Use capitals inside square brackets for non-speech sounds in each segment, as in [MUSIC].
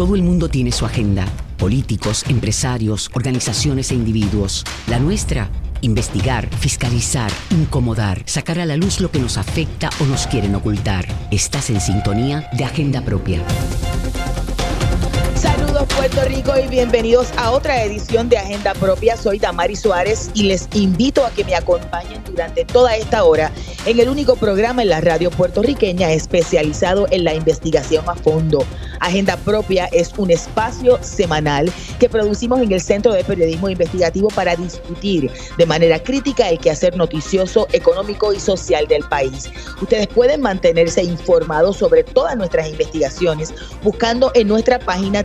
Todo el mundo tiene su agenda. Políticos, empresarios, organizaciones e individuos. La nuestra, investigar, fiscalizar, incomodar, sacar a la luz lo que nos afecta o nos quieren ocultar. Estás en sintonía de Agenda Propia. Puerto Rico y bienvenidos a otra edición de Agenda Propia. Soy Damari Suárez y les invito a que me acompañen durante toda esta hora en el único programa en la radio puertorriqueña especializado en la investigación a fondo. Agenda Propia es un espacio semanal que producimos en el Centro de Periodismo Investigativo para discutir de manera crítica el quehacer noticioso, económico y social del país. Ustedes pueden mantenerse informados sobre todas nuestras investigaciones buscando en nuestra página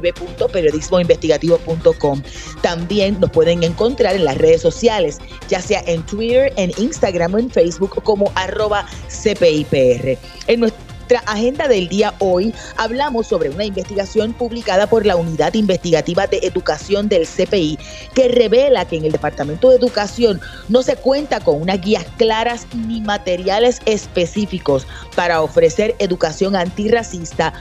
www.periodismoinvestigativo.com. También nos pueden encontrar en las redes sociales, ya sea en Twitter, en Instagram o en Facebook como arroba CPIPR. En nuestro nuestra agenda del día hoy hablamos sobre una investigación publicada por la Unidad Investigativa de Educación del CPI que revela que en el Departamento de Educación no se cuenta con unas guías claras ni materiales específicos para ofrecer educación antirracista,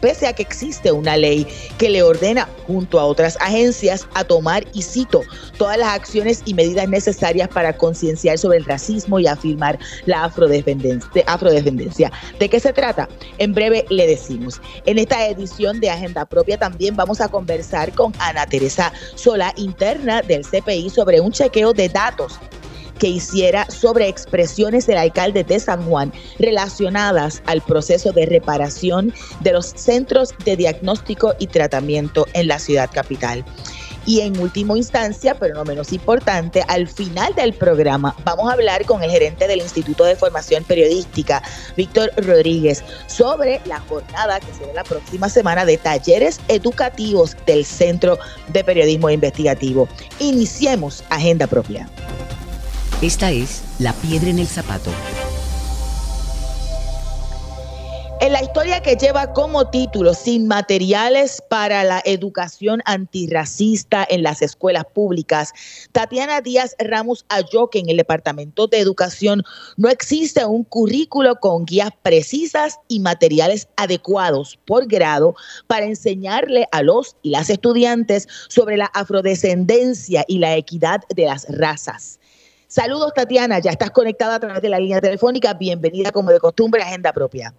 pese a que existe una ley que le ordena junto a otras agencias a tomar, y cito, todas las acciones y medidas necesarias para concienciar sobre el racismo y afirmar la afrodescendencia. ¿De qué se trata? En breve le decimos. En esta edición de Agenda Propia también vamos a conversar con Ana Teresa Sola, interna del CPI, sobre un chequeo de datos que hiciera sobre expresiones del alcalde de San Juan relacionadas al proceso de reparación de los centros de diagnóstico y tratamiento en la ciudad capital. Y en última instancia, pero no menos importante, al final del programa vamos a hablar con el gerente del Instituto de Formación Periodística, Víctor Rodríguez, sobre la jornada que será la próxima semana de talleres educativos del Centro de Periodismo Investigativo. Iniciemos Agenda Propia. Esta es La Piedra en el Zapato En la historia que lleva como título Sin materiales para la educación antirracista en las escuelas públicas, Tatiana Díaz Ramos halló que en el Departamento de Educación no existe un currículo con guías precisas y materiales adecuados por grado para enseñarle a los y las estudiantes sobre la afrodescendencia y la equidad de las razas. Saludos Tatiana, ya estás conectada a través de la línea telefónica. Bienvenida como de costumbre a Agenda Propia.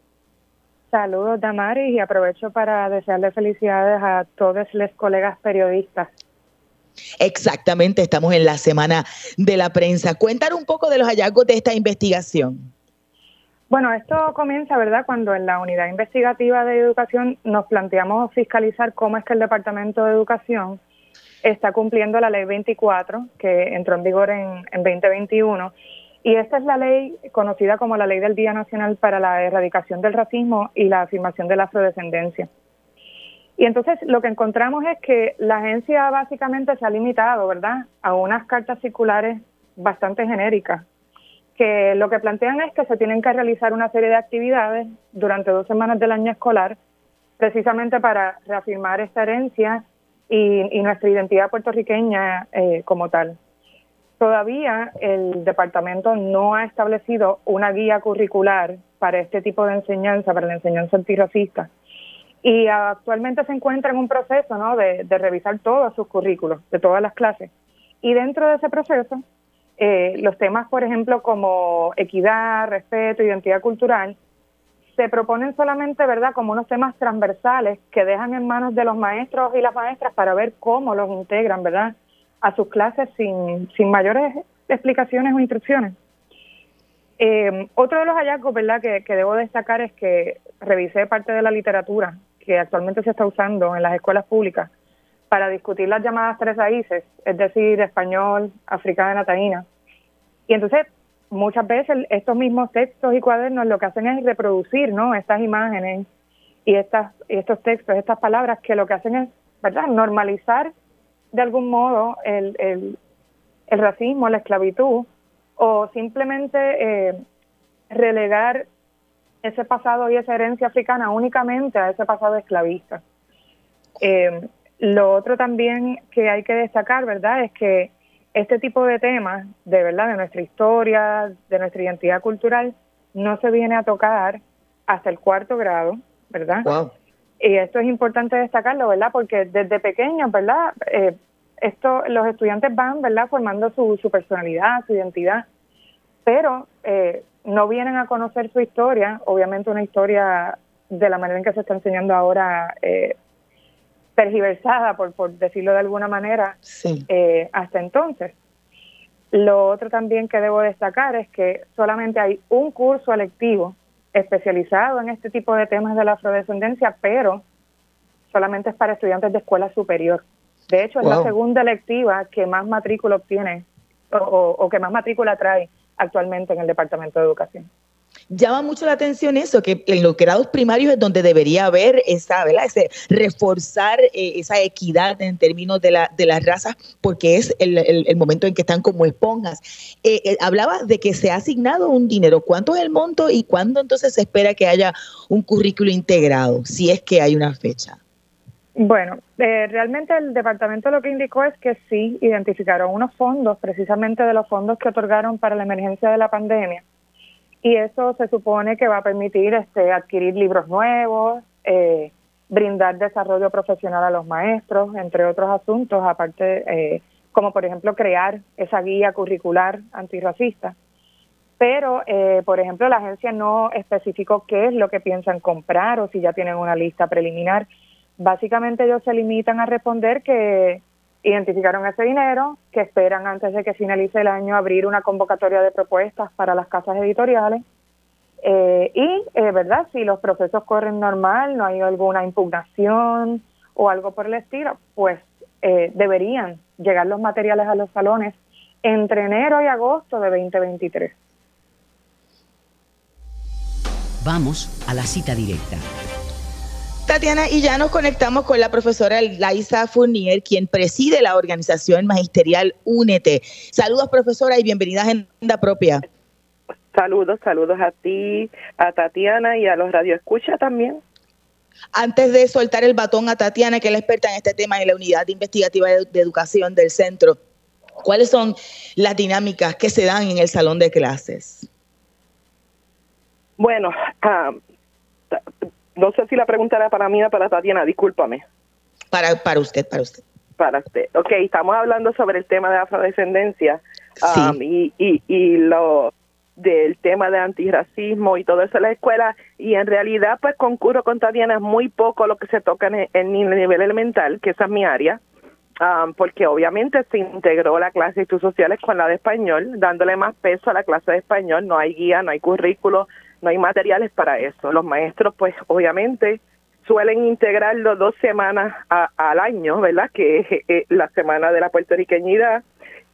Saludos, Damaris, y aprovecho para desearle felicidades a todos los colegas periodistas. Exactamente, estamos en la semana de la prensa. Cuéntanos un poco de los hallazgos de esta investigación. Bueno, esto comienza, ¿verdad?, cuando en la unidad investigativa de educación nos planteamos fiscalizar cómo es que el Departamento de Educación está cumpliendo la ley 24, que entró en vigor en, en 2021, y esta es la ley conocida como la Ley del Día Nacional para la Erradicación del Racismo y la Afirmación de la Afrodescendencia. Y entonces lo que encontramos es que la agencia básicamente se ha limitado, ¿verdad?, a unas cartas circulares bastante genéricas, que lo que plantean es que se tienen que realizar una serie de actividades durante dos semanas del año escolar, precisamente para reafirmar esta herencia y, nuestra identidad puertorriqueña eh, como tal. Todavía el departamento no ha establecido una guía curricular para este tipo de enseñanza, para la enseñanza antirracista. Y actualmente se encuentra en un proceso ¿no? de, revisar todos sus currículos, de todas las clases. Y dentro de ese proceso, eh, los temas, por ejemplo, como equidad, respeto, identidad cultural, se proponen solamente, ¿verdad?, como unos temas transversales que dejan en manos de los maestros y las maestras para ver cómo los integran, ¿verdad?, a sus clases sin, sin mayores explicaciones o instrucciones. Eh, otro de los hallazgos ¿verdad? Que, que, debo destacar es que revisé parte de la literatura que actualmente se está usando en las escuelas públicas para discutir las llamadas tres raíces, es decir, español, africana, taína. Y entonces, muchas veces estos mismos textos y cuadernos lo que hacen es reproducir ¿no? estas imágenes y, estas, y estos textos, estas palabras, que lo que hacen es ¿verdad? normalizar de algún modo el, el, racismo, la esclavitud, o simplemente eh, relegar ese pasado y esa herencia africana únicamente a ese pasado esclavista. Eh, lo otro también que hay que destacar, ¿verdad?, es que este tipo de temas, de verdad, de nuestra historia, de nuestra identidad cultural, no se viene a tocar hasta el cuarto grado, ¿verdad? Y esto es importante destacarlo, ¿verdad? Porque desde pequeños, ¿verdad? Eh, esto, los estudiantes van, ¿verdad? Formando su, su personalidad, su identidad, pero eh, no vienen a conocer su historia, obviamente una historia de la manera en que se está enseñando ahora eh, tergiversada, por, por decirlo de alguna manera, eh, hasta entonces. Lo otro también que debo destacar es que solamente hay un curso electivo especializado en este tipo de temas de la afrodescendencia, pero solamente es para estudiantes de escuela superior. De hecho, es la segunda electiva que más matrícula obtiene o, que más matrícula trae actualmente en el Departamento de Educación. Llama mucho la atención eso, que en los grados primarios es donde debería haber esa, ¿verdad? Ese reforzar eh, esa equidad en términos de, la, de las razas, porque es el, momento en que están como esponjas. Eh, eh, hablaba de que se ha asignado un dinero. ¿Cuánto es el monto y cuándo entonces se espera que haya un currículo integrado, si es que hay una fecha? Bueno, eh, realmente el departamento lo que indicó es que sí identificaron unos fondos, precisamente de los fondos que otorgaron para la emergencia de la pandemia, y eso se supone que va a permitir este, adquirir libros nuevos, eh, brindar desarrollo profesional a los maestros, entre otros asuntos, aparte, eh, como por ejemplo crear esa guía curricular antirracista. Pero, eh, por ejemplo, la agencia no especificó qué es lo que piensan comprar o si ya tienen una lista preliminar Básicamente ellos se limitan a responder que identificaron ese dinero, que esperan antes de que finalice el año abrir una convocatoria de propuestas para las casas editoriales. Eh, y, eh, ¿verdad? Si los procesos corren normal, no hay alguna impugnación o algo por el estilo, pues eh, deberían llegar los materiales a los salones entre enero y agosto de 2023. Vamos a la cita directa. Tatiana, y ya nos conectamos con la profesora Laisa Fournier, quien preside la organización magisterial Únete. Saludos, profesora, y bienvenida a Agenda Propia. Saludos, saludos a ti, a Tatiana y a los radioescuchas también. Antes de soltar el batón a Tatiana, que es la experta en este tema en la unidad investigativa de, educación del centro, ¿cuáles son las dinámicas que se dan en el salón de clases? Bueno, uh, no sé si la pregunta era para mí o para Tatiana, discúlpame. Para, para usted, para usted. Para usted. Ok, estamos hablando sobre el tema de afrodescendencia um, y, y, y lo del tema de antirracismo y todo eso en la escuela y en realidad pues concurro con Tatiana es muy poco lo que se toca en, el nivel elemental, que esa es mi área, um, porque obviamente se integró la clase de estudios sociales con la de español, dándole más peso a la clase de español, no hay guía, no hay currículo, no hay materiales para eso. Los maestros, pues obviamente suelen integrarlo dos semanas al año, ¿verdad? Que es eh, la semana de la puertorriqueñidad.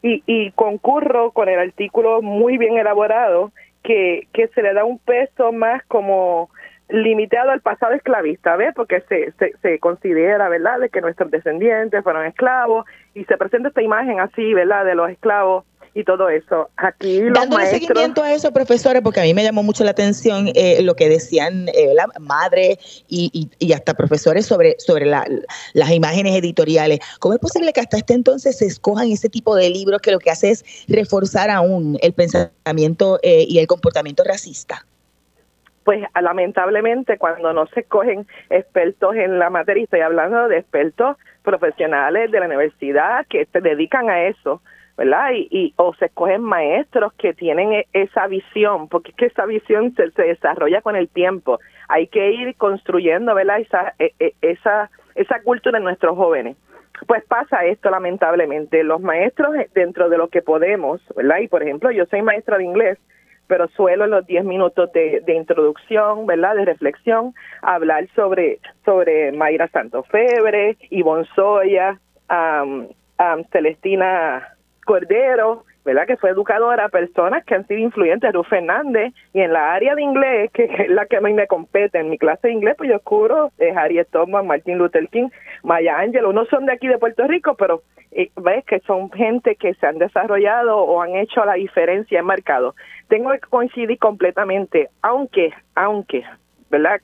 Y, y concurro con el artículo muy bien elaborado que, que se le da un peso más como limitado al pasado esclavista, ¿ves? Porque se, se, se considera, ¿verdad?, de que nuestros descendientes fueron esclavos y se presenta esta imagen así, ¿verdad?, de los esclavos y todo eso. Aquí los Dándole seguimiento a eso, profesores, porque a mí me llamó mucho la atención eh, lo que decían eh, la madre y, y, hasta profesores sobre, sobre las imágenes editoriales. ¿Cómo es posible que hasta este entonces se escojan ese tipo de libros que lo que hace es reforzar aún el pensamiento eh, y el comportamiento racista? pues lamentablemente cuando no se escogen expertos en la materia, estoy hablando de expertos profesionales de la universidad que se dedican a eso, ¿verdad? Y, y, o se escogen maestros que tienen e, esa visión, porque es que esa visión se, desarrolla con el tiempo. Hay que ir construyendo, ¿verdad? Esa, e, e, esa, esa cultura en nuestros jóvenes. Pues pasa esto lamentablemente. Los maestros eh, dentro de lo que podemos, ¿verdad? Y por ejemplo, yo soy maestra de inglés, pero suelo en los 10 minutos de, de, introducción, ¿verdad? De reflexión, hablar sobre, sobre Mayra Santofebre, Ivonne Soya, Celestina Cordero, ¿verdad? Que fue educadora, personas que han sido influyentes, Ruth Fernández, y en la área de inglés, que [LAUGHS] es la que a mí me compete, en mi clase de inglés, pues yo cubro eh, Harriet Thomas, Martin Luther King, Maya Angelou, no son de aquí de Puerto Rico, pero eh, ves que son gente que se han desarrollado o han hecho la diferencia en mercado. Tengo que coincidir completamente, aunque, aunque, ¿verdad?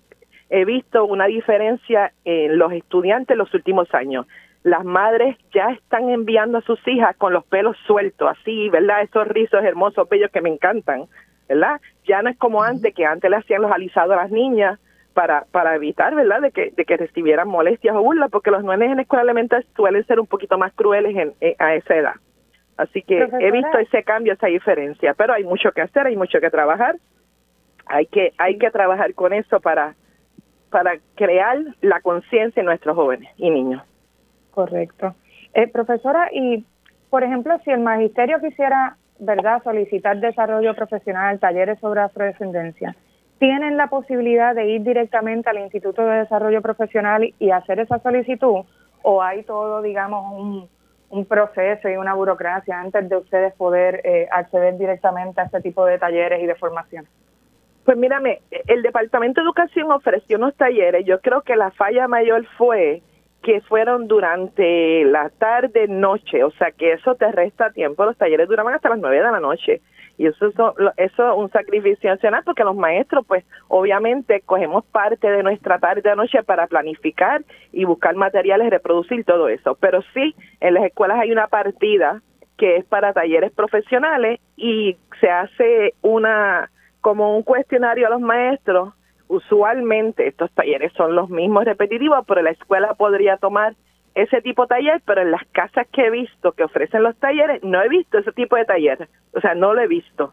He visto una diferencia en los estudiantes los últimos años las madres ya están enviando a sus hijas con los pelos sueltos, así, ¿verdad? Esos rizos hermosos, bellos que me encantan, ¿verdad? Ya no es como antes, que antes le hacían los alisados a las niñas para, para evitar, ¿verdad?, de que, de que recibieran molestias o burlas, porque los nenes en escuela elemental suelen ser un poquito más crueles en, a esa edad. Así que he visto ese cambio, esa diferencia, pero hay mucho que hacer, hay mucho que trabajar. Hay que hay que trabajar con eso para para crear la conciencia en nuestros jóvenes y niños. Correcto. Eh, profesora, y por ejemplo, si el magisterio quisiera, ¿verdad?, solicitar desarrollo profesional, talleres sobre afrodescendencia, ¿tienen la posibilidad de ir directamente al Instituto de Desarrollo Profesional y hacer esa solicitud? ¿O hay todo, digamos, un, proceso y una burocracia antes de ustedes poder eh, acceder directamente a este tipo de talleres y de formación? Pues mírame, el Departamento de Educación ofreció unos talleres. Yo creo que la falla mayor fue que fueron durante la tarde, noche, o sea que eso te resta tiempo. Los talleres duraban hasta las nueve de la noche y eso es eso un sacrificio nacional porque los maestros pues obviamente cogemos parte de nuestra tarde a noche para planificar y buscar materiales reproducir todo eso pero sí en las escuelas hay una partida que es para talleres profesionales y se hace una como un cuestionario a los maestros usualmente estos talleres son los mismos repetitivos pero la escuela podría tomar ese tipo de taller, pero en las casas que he visto que ofrecen los talleres, no he visto ese tipo de taller. O sea, no lo he visto.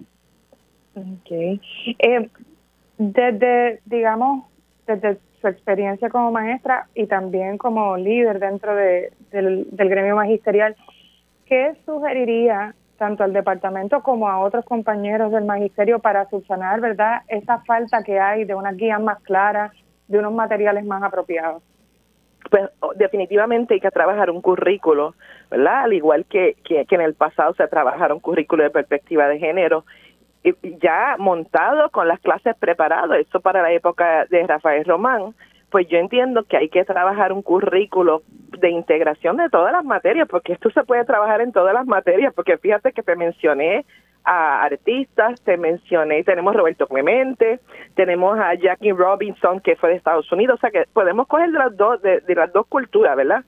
Ok. Eh, desde, digamos, desde su experiencia como maestra y también como líder dentro de, del, del gremio magisterial, ¿qué sugeriría tanto al departamento como a otros compañeros del magisterio para subsanar, verdad, esa falta que hay de unas guías más claras, de unos materiales más apropiados? pues definitivamente hay que trabajar un currículo, ¿verdad? Al igual que, que, en el pasado se trabajaron currículo de perspectiva de género, ya montado con las clases preparadas, eso para la época de Rafael Román, pues yo entiendo que hay que trabajar un currículo de integración de todas las materias, porque esto se puede trabajar en todas las materias, porque fíjate que te mencioné a artistas, te mencioné, tenemos Roberto Clemente, tenemos a Jackie Robinson que fue de Estados Unidos, o sea que podemos coger de las dos, de, las dos culturas, ¿verdad?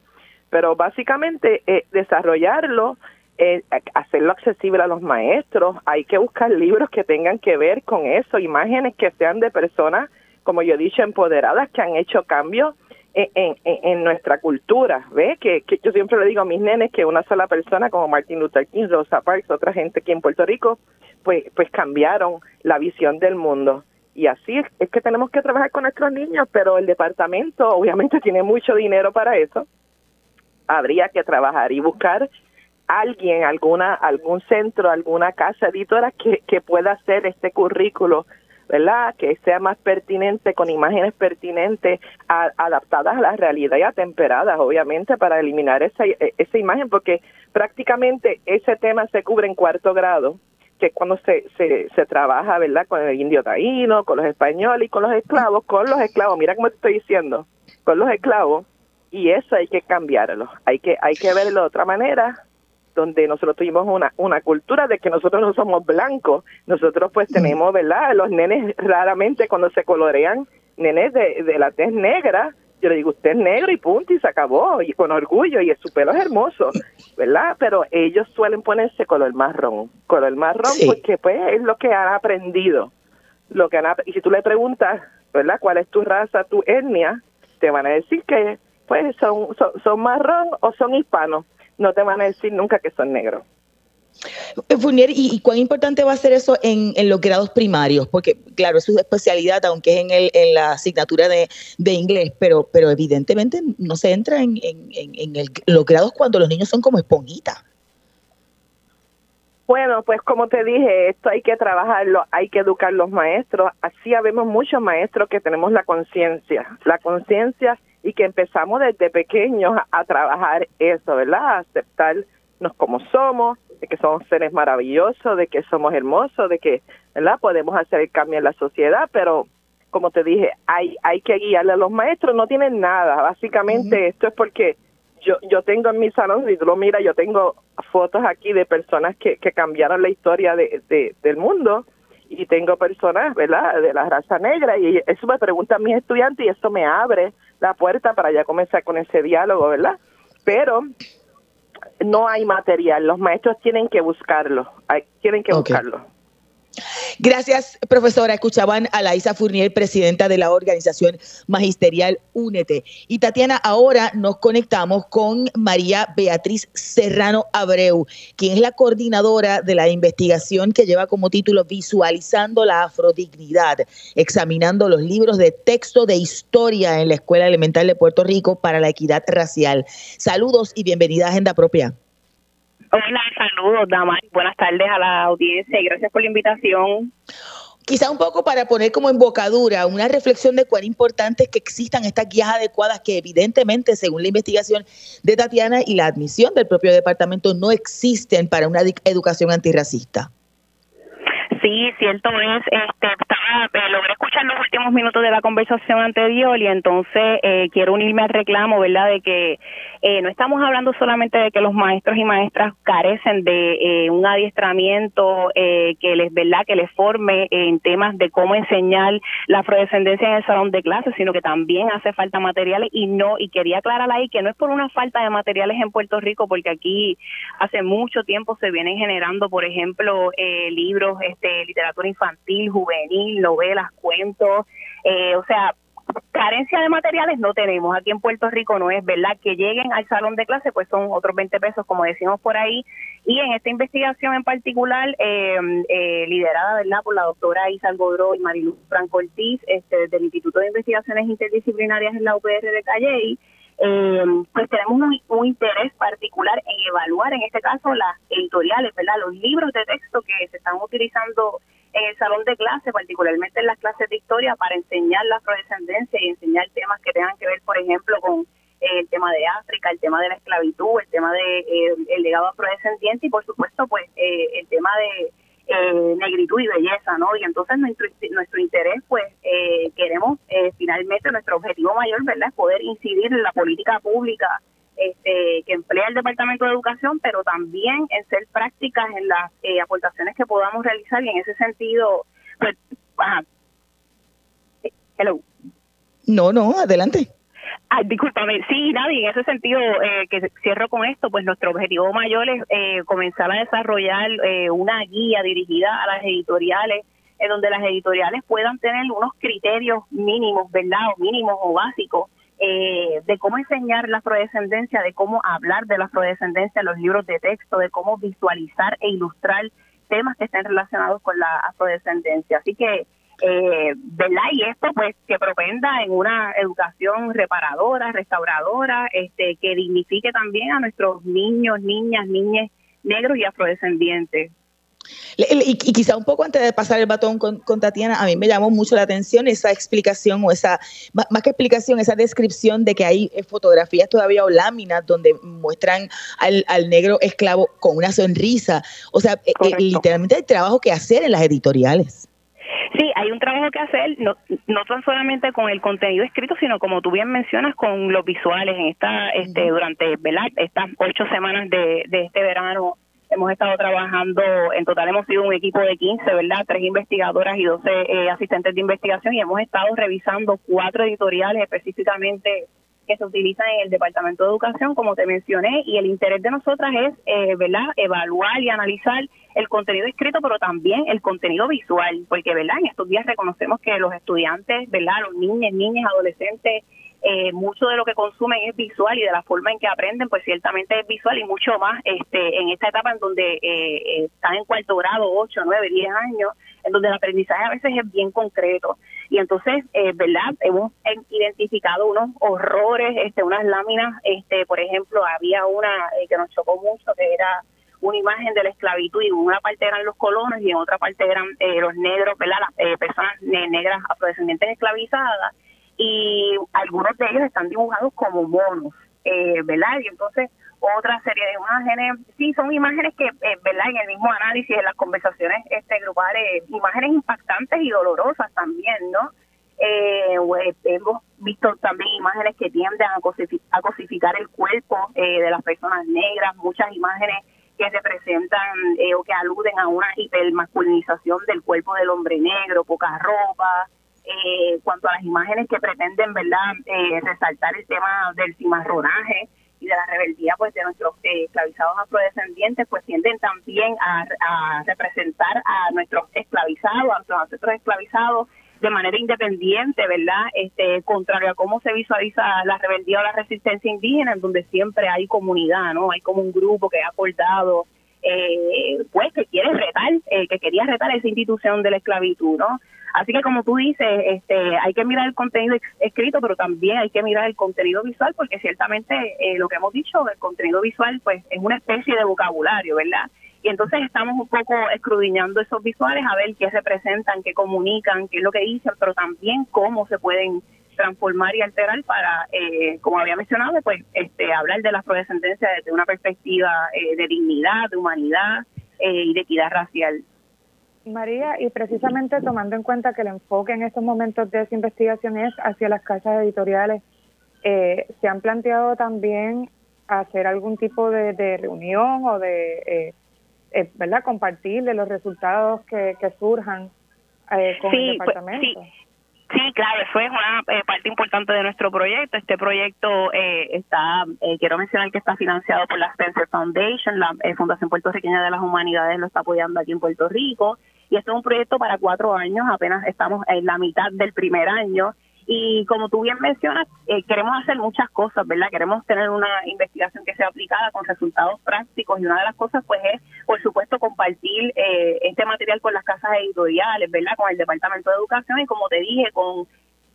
Pero básicamente eh, desarrollarlo, eh, hacerlo accesible a los maestros, hay que buscar libros que tengan que ver con eso, imágenes que sean de personas, como yo he dicho, empoderadas, que han hecho cambios en, en, nuestra cultura, ¿ve? Que, que, yo siempre le digo a mis nenes que una sola persona como Martin Luther King, Rosa Parks, otra gente aquí en Puerto Rico, pues, pues cambiaron la visión del mundo. Y así es, es que tenemos que trabajar con nuestros niños, pero el departamento obviamente [LAUGHS] tiene mucho dinero para eso. Habría que trabajar y buscar alguien, alguna, algún centro, alguna casa editora que, que pueda hacer este currículo ¿verdad? Que sea más pertinente, con imágenes pertinentes, adaptadas a la realidad y atemperadas, obviamente, para eliminar esa, e, esa imagen, porque prácticamente ese tema se cubre en cuarto grado que es cuando se, se, se trabaja, ¿verdad? Con el indio taíno, con los españoles y con los esclavos, con los esclavos, mira cómo te estoy diciendo, con los esclavos, y eso hay que cambiarlo, hay que, hay que verlo de otra manera, donde nosotros tuvimos una, una cultura de que nosotros no somos blancos, nosotros pues tenemos, ¿verdad? Los nenes raramente cuando se colorean, nenes de, de la tez negra, yo le digo, usted es negro y punto, y se acabó, y con orgullo, y su pelo es hermoso, ¿verdad? Pero ellos suelen ponerse color marrón, color marrón, porque pues es lo que han aprendido, lo que han, y si tú le preguntas, ¿verdad? ¿Cuál es tu raza, tu etnia? Te van a decir que pues son, son, son marrón o son hispanos no te van a decir nunca que son negros. Eh, Furnier, ¿y, cuán importante va a ser eso en, los grados primarios? Porque, claro, es su especialidad, aunque es en, el, en la asignatura de, inglés, pero, pero evidentemente no se entra en, en, los grados cuando los niños son como esponjitas. Bueno, pues como te dije, esto hay que trabajarlo, hay que educar los maestros. Así habemos muchos maestros que tenemos la conciencia, la conciencia y que empezamos desde pequeños a, trabajar eso, ¿verdad? A aceptarnos como somos, de que somos seres maravillosos, de que somos hermosos, de que, ¿verdad? Podemos hacer el cambio en la sociedad, pero como te dije, hay hay que guiarle a los maestros, no tienen nada, básicamente esto es porque yo yo tengo en mi salón, si tú lo miras, yo tengo fotos aquí de personas que, que cambiaron la historia de, de, del mundo y tengo personas, ¿verdad?, de la raza negra y eso me preguntan mis estudiantes y eso me abre la puerta para ya comenzar con ese diálogo, ¿verdad? Pero no hay material, los maestros tienen que buscarlo, hay, tienen que buscarlo. Gracias, profesora. Escuchaban a Laisa Fournier, presidenta de la organización magisterial Únete. Y Tatiana, ahora nos conectamos con María Beatriz Serrano Abreu, quien es la coordinadora de la investigación que lleva como título Visualizando la Afrodignidad, examinando los libros de texto de historia en la Escuela Elemental de Puerto Rico para la Equidad Racial. Saludos y bienvenida a Agenda Propia. Hola, saludos, damas. Buenas tardes a la audiencia y gracias por la invitación. Quizá un poco para poner como embocadura una reflexión de cuán importante es que existan estas guías adecuadas que evidentemente, según la investigación de Tatiana y la admisión del propio departamento, no existen para una educación antirracista. Sí, cierto es. Este, estaba, eh, logré escuchar los últimos minutos de la conversación anterior y entonces eh, quiero unirme al reclamo, ¿verdad?, de que eh, no estamos hablando solamente de que los maestros y maestras carecen de un adiestramiento que les, ¿verdad?, que les forme en temas de cómo enseñar la afrodescendencia en el salón de clases, sino que también hace falta materiales y no, y quería aclarar ahí que no es por una falta de materiales en Puerto Rico, porque aquí hace mucho tiempo se vienen generando, por ejemplo, libros, este, literatura infantil, juvenil, novelas, cuentos, eh, o sea, carencia de materiales no tenemos. Aquí en Puerto Rico no es verdad que lleguen al salón de clase, pues son otros 20 pesos, como decimos por ahí. Y en esta investigación en particular, eh, eh, liderada verdad por la doctora Isa Algodró y Mariluz Franco Ortiz, este, del Instituto de Investigaciones Interdisciplinarias en la UPR de Calley, eh, pues tenemos un, interés particular en evaluar, en este caso, las editoriales, ¿verdad? Los libros de texto que se están utilizando en el salón de clase, particularmente en las clases de historia, para enseñar la afrodescendencia y enseñar temas que tengan que ver, por ejemplo, con eh, el tema de África, el tema de la esclavitud, el tema de eh, el legado afrodescendiente y, por supuesto, pues el tema de eh, negritud y belleza, ¿no? Y entonces nuestro, nuestro interés, pues, eh, queremos eh, finalmente, nuestro objetivo mayor, ¿verdad?, es poder incidir en la política pública este, que emplea el Departamento de Educación, pero también en ser prácticas en las eh, aportaciones que podamos realizar y en ese sentido, pues, ajá. No, no, adelante. Ah, discúlpame, sí, Nadie, en ese sentido, eh, que cierro con esto, pues nuestro objetivo mayor es eh, comenzar a desarrollar eh, una guía dirigida a las editoriales, en donde las editoriales puedan tener unos criterios mínimos, ¿verdad? O mínimos o básicos de cómo enseñar la afrodescendencia, de cómo hablar de la afrodescendencia en los libros de texto, de cómo visualizar e ilustrar temas que estén relacionados con la afrodescendencia. Así que eh, ¿verdad? Y esto pues que propenda en una educación reparadora, restauradora, este, que dignifique también a nuestros niños, niñas, niñas negros y afrodescendientes. Y, quizá un poco antes de pasar el batón con, Tatiana, a mí me llamó mucho la atención esa explicación o esa, más, que explicación, esa descripción de que hay eh, fotografías todavía o láminas donde muestran al, negro esclavo con una sonrisa. O sea, eh, eh, literalmente hay trabajo que hacer en las editoriales. Sí, hay un trabajo que hacer, no, no tan solamente con el contenido escrito, sino como tú bien mencionas, con los visuales. En esta, este, durante ¿verdad? estas ocho semanas de, de este verano hemos estado trabajando, en total hemos sido un equipo de 15, ¿verdad? Tres investigadoras y 12 eh, asistentes de investigación y hemos estado revisando cuatro editoriales específicamente que se utilizan en el Departamento de Educación, como te mencioné, y el interés de nosotras es, eh, ¿verdad?, evaluar y analizar el contenido escrito, pero también el contenido visual, porque, ¿verdad?, en estos días reconocemos que los estudiantes, ¿verdad?, los niños, niñas, adolescentes, eh, mucho de lo que consumen es visual y de la forma en que aprenden, pues ciertamente es visual y mucho más este en esta etapa en donde eh, están en cuarto grado, 8, 9, 10 años, en donde el aprendizaje a veces es bien concreto. Y entonces, eh, ¿verdad? Hemos identificado unos horrores, este, unas láminas, este, por ejemplo, había una eh, que nos chocó mucho, que era una imagen de la esclavitud y en una parte eran los colonos y en otra parte eran eh, los negros, ¿verdad? Las personas negras afrodescendientes esclavizadas y algunos de ellos están dibujados como monos, ¿verdad? Y entonces otra serie de imágenes. Sí, son imágenes que, eh, ¿verdad? En el mismo análisis, en las conversaciones este grupales, imágenes impactantes y dolorosas también, ¿no? Eh, pues, hemos visto también imágenes que tienden a, cosificar el cuerpo eh, de las personas negras, muchas imágenes que representan eh, o que aluden a una hipermasculinización del cuerpo del hombre negro, poca ropa, eh, cuanto a las imágenes que pretenden, ¿verdad?, eh, resaltar el tema del cimarronaje, y de la rebeldía pues de nuestros eh, esclavizados afrodescendientes pues tienden también a, a, representar a nuestros esclavizados, a nuestros ancestros esclavizados de manera independiente, ¿verdad? Este, contrario a cómo se visualiza la rebeldía o la resistencia indígena, en donde siempre hay comunidad, ¿no? Hay como un grupo que ha acordado, eh, pues, que quiere retar, eh, que quería retar esa institución de la esclavitud, ¿no? Así que como tú dices, este, hay que mirar el contenido escrito, pero también hay que mirar el contenido visual, porque ciertamente eh, lo que hemos dicho, el contenido visual, pues, es una especie de vocabulario, ¿verdad? Y entonces estamos un poco escrudiñando esos visuales a ver qué representan, qué comunican, qué es lo que dicen, pero también cómo se pueden transformar y alterar para, eh, como había mencionado, pues este, hablar de la afrodescendencia desde una perspectiva eh, de dignidad, de humanidad eh, y de equidad racial. María, y precisamente tomando en cuenta que el enfoque en estos momentos de esa investigación es hacia las casas editoriales, ¿se han planteado también hacer algún tipo de, de reunión o de eh, ¿verdad? compartir de los resultados que, que surjan eh, con el pues, departamento. sí. Sí, claro, eso es una eh, parte importante de nuestro proyecto. Este proyecto eh, está, quiero mencionar que está financiado por la Spencer Foundation, la Fundación Puertorriqueña de las Humanidades lo está apoyando aquí en Puerto Rico. Y esto es un proyecto para cuatro años, apenas estamos en la mitad del primer año y como tú bien mencionas, eh, queremos hacer muchas cosas, ¿verdad? Queremos tener una investigación que sea aplicada con resultados prácticos y una de las cosas, pues, es, por supuesto, compartir eh, este material con las casas editoriales, ¿verdad? Con el Departamento de Educación y, como te dije, con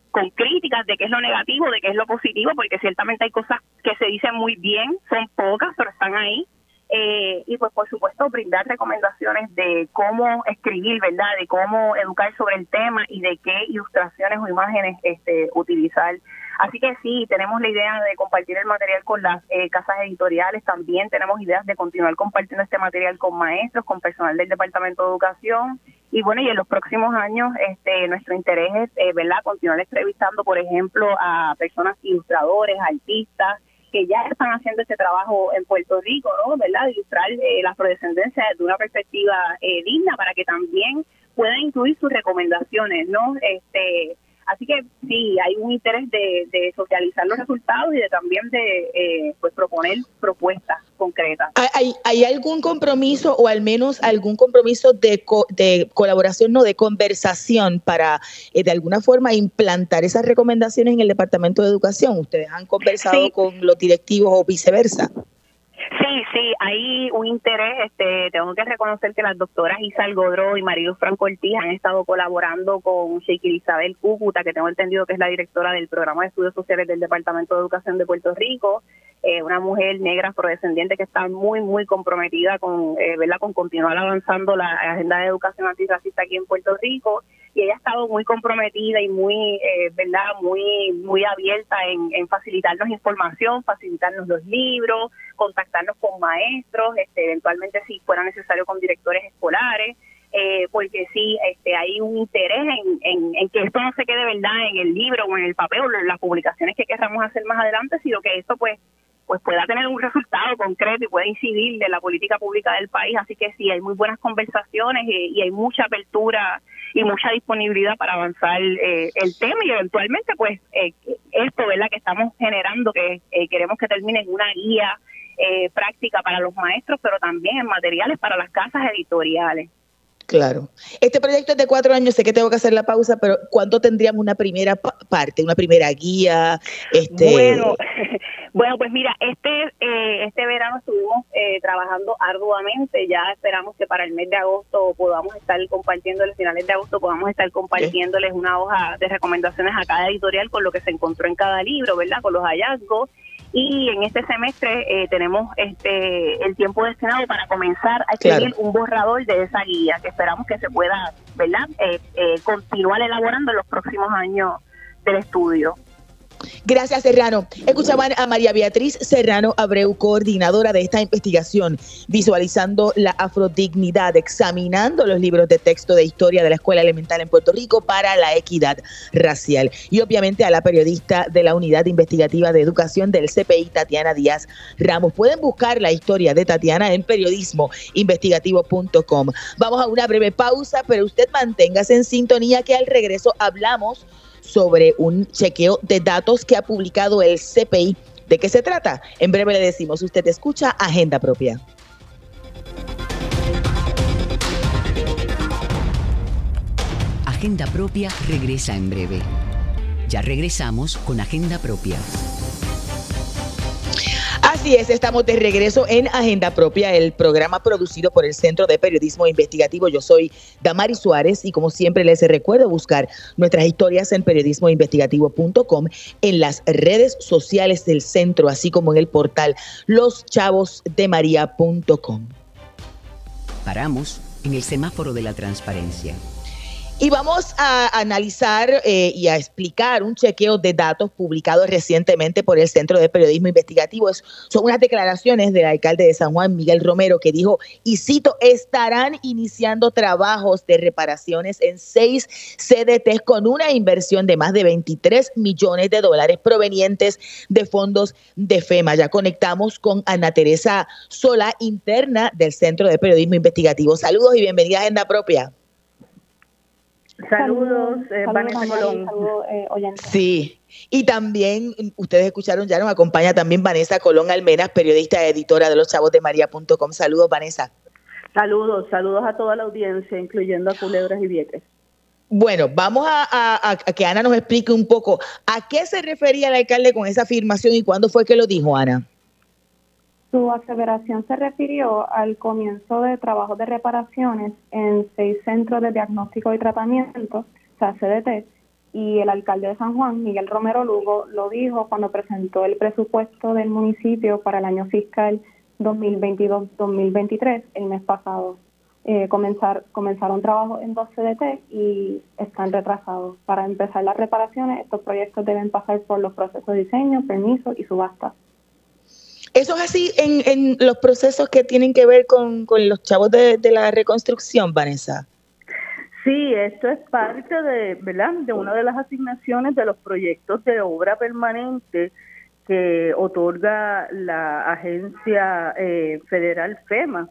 con críticas de qué es lo negativo, de qué es lo positivo, porque ciertamente hay cosas que se dicen muy bien, son pocas, pero están ahí, eh, y pues por supuesto brindar recomendaciones de cómo escribir, ¿verdad? De cómo educar sobre el tema y de qué ilustraciones o imágenes este, utilizar. Así que sí, tenemos la idea de compartir el material con las eh, casas editoriales, también tenemos ideas de continuar compartiendo este material con maestros, con personal del Departamento de Educación y bueno, y en los próximos años este nuestro interés es, eh, ¿verdad?, continuar entrevistando, por ejemplo, a personas ilustradores, artistas, que ya están haciendo este trabajo en Puerto Rico, ¿no? ¿Verdad? De ilustrar eh, la afrodescendencia desde una perspectiva eh, digna para que también puedan incluir sus recomendaciones, ¿no? Este, Así que sí, hay un interés de, socializar los resultados y de también de eh, pues proponer propuestas concretas. ¿Hay, ¿Hay algún compromiso o al menos algún compromiso de, de colaboración, no de conversación para eh, de alguna forma implantar esas recomendaciones en el Departamento de Educación? ¿Ustedes han conversado con los directivos o viceversa? Sí, sí, hay un interés. Este, tengo que reconocer que las doctoras Isa Godró y Marilu Franco Ortiz han estado colaborando con Sheikh Isabel Cúcuta, que tengo entendido que es la directora del programa de estudios sociales del Departamento de Educación de Puerto Rico. Eh, una mujer negra afrodescendiente que está muy, muy comprometida con, eh, ¿verdad? con continuar avanzando la agenda de educación antirracista aquí en Puerto Rico y ella ha estado muy comprometida y muy, eh, ¿verdad?, muy, muy abierta en, facilitarnos información, facilitarnos los libros, contactarnos con maestros, este, eventualmente si fuera necesario con directores escolares. Eh, porque sí, este, hay un interés en, en, que esto no se quede verdad en el libro o en el papel o en las publicaciones que queramos hacer más adelante, sino que esto pues pues pueda tener un resultado concreto y pueda incidir en la política pública del país. Así que sí, hay muy buenas conversaciones y, hay mucha apertura y mucha disponibilidad para avanzar eh, el tema y eventualmente pues eh, esto, ¿verdad? Que estamos generando, que eh, queremos que termine en una guía práctica para los maestros, pero también en materiales para las casas editoriales. Claro. Este proyecto es de cuatro años, sé que tengo que hacer la pausa, pero ¿cuándo tendríamos una primera parte, una primera guía? Este... Bueno, [LAUGHS] bueno, pues mira, este eh, este verano estuvimos eh, trabajando arduamente, ya esperamos que para el mes de agosto podamos estar compartiéndoles, finales de agosto podamos estar compartiéndoles una hoja de recomendaciones a cada editorial con lo que se encontró en cada libro, ¿verdad? Con los hallazgos y en este semestre eh, tenemos este el tiempo destinado para comenzar a escribir un borrador de esa guía que esperamos que se pueda, ¿verdad? Eh, eh, continuar elaborando en los próximos años del estudio. Gracias, Serrano. Escuchaban a María Beatriz Serrano Abreu, coordinadora de esta investigación, visualizando la afrodignidad, examinando los libros de texto de historia de la Escuela Elemental en Puerto Rico para la equidad racial. Y obviamente a la periodista de la Unidad Investigativa de Educación del CPI, Tatiana Díaz Ramos. Pueden buscar la historia de Tatiana en periodismoinvestigativo.com. Vamos a una breve pausa, pero usted manténgase en sintonía que al regreso hablamos sobre un chequeo de datos que ha publicado el CPI ¿De qué se trata? En breve le decimos, usted escucha Agenda Propia. Agenda Propia regresa en breve. Ya regresamos con Agenda Propia. Es, estamos de regreso en Agenda Propia, el programa producido por el Centro de Periodismo Investigativo. Yo soy Damari Suárez y como siempre les recuerdo buscar nuestras historias en periodismoinvestigativo.com, en las redes sociales del centro, así como en el portal loschavosdemaria.com. Paramos en el semáforo de la transparencia. Y vamos a analizar eh, y a explicar un chequeo de datos publicados recientemente por el Centro de Periodismo Investigativo. son unas declaraciones del alcalde de San Juan, Miguel Romero, que dijo, y cito, estarán iniciando trabajos de reparaciones en seis CDTs con una inversión de más de 23 millones de dólares provenientes de fondos de FEMA. Ya conectamos con Ana Teresa Sola, interna del Centro de Periodismo Investigativo. Saludos y bienvenida a Agenda Propia. Saludos, eh, Vanessa Colón. Eh, sí, y también ustedes escucharon ya, nos acompaña también Vanessa Colón Almenas, periodista e editora de los chavos de María.com. Saludos, Vanessa. Saludos, saludos a toda la audiencia, incluyendo a Culebras y Vieques. Bueno, vamos a, a, que Ana nos explique un poco a qué se refería el alcalde con esa afirmación y cuándo fue que lo dijo, Ana. Su aseveración se refirió al comienzo de trabajos de reparaciones en seis centros de diagnóstico y tratamiento, o sea, CDT, y el alcalde de San Juan, Miguel Romero Lugo, lo dijo cuando presentó el presupuesto del municipio para el año fiscal 2022-2023 el mes pasado. Eh, comenzar, comenzaron trabajo en dos CDT y están retrasados. Para empezar las reparaciones, estos proyectos deben pasar por los procesos de diseño, permiso y subasta. Eso es así en, los procesos que tienen que ver con, los chavos de, la reconstrucción, Vanessa. Sí, esto es parte de, ¿verdad? de una de las asignaciones de los proyectos de obra permanente que otorga la agencia eh, federal FEMA.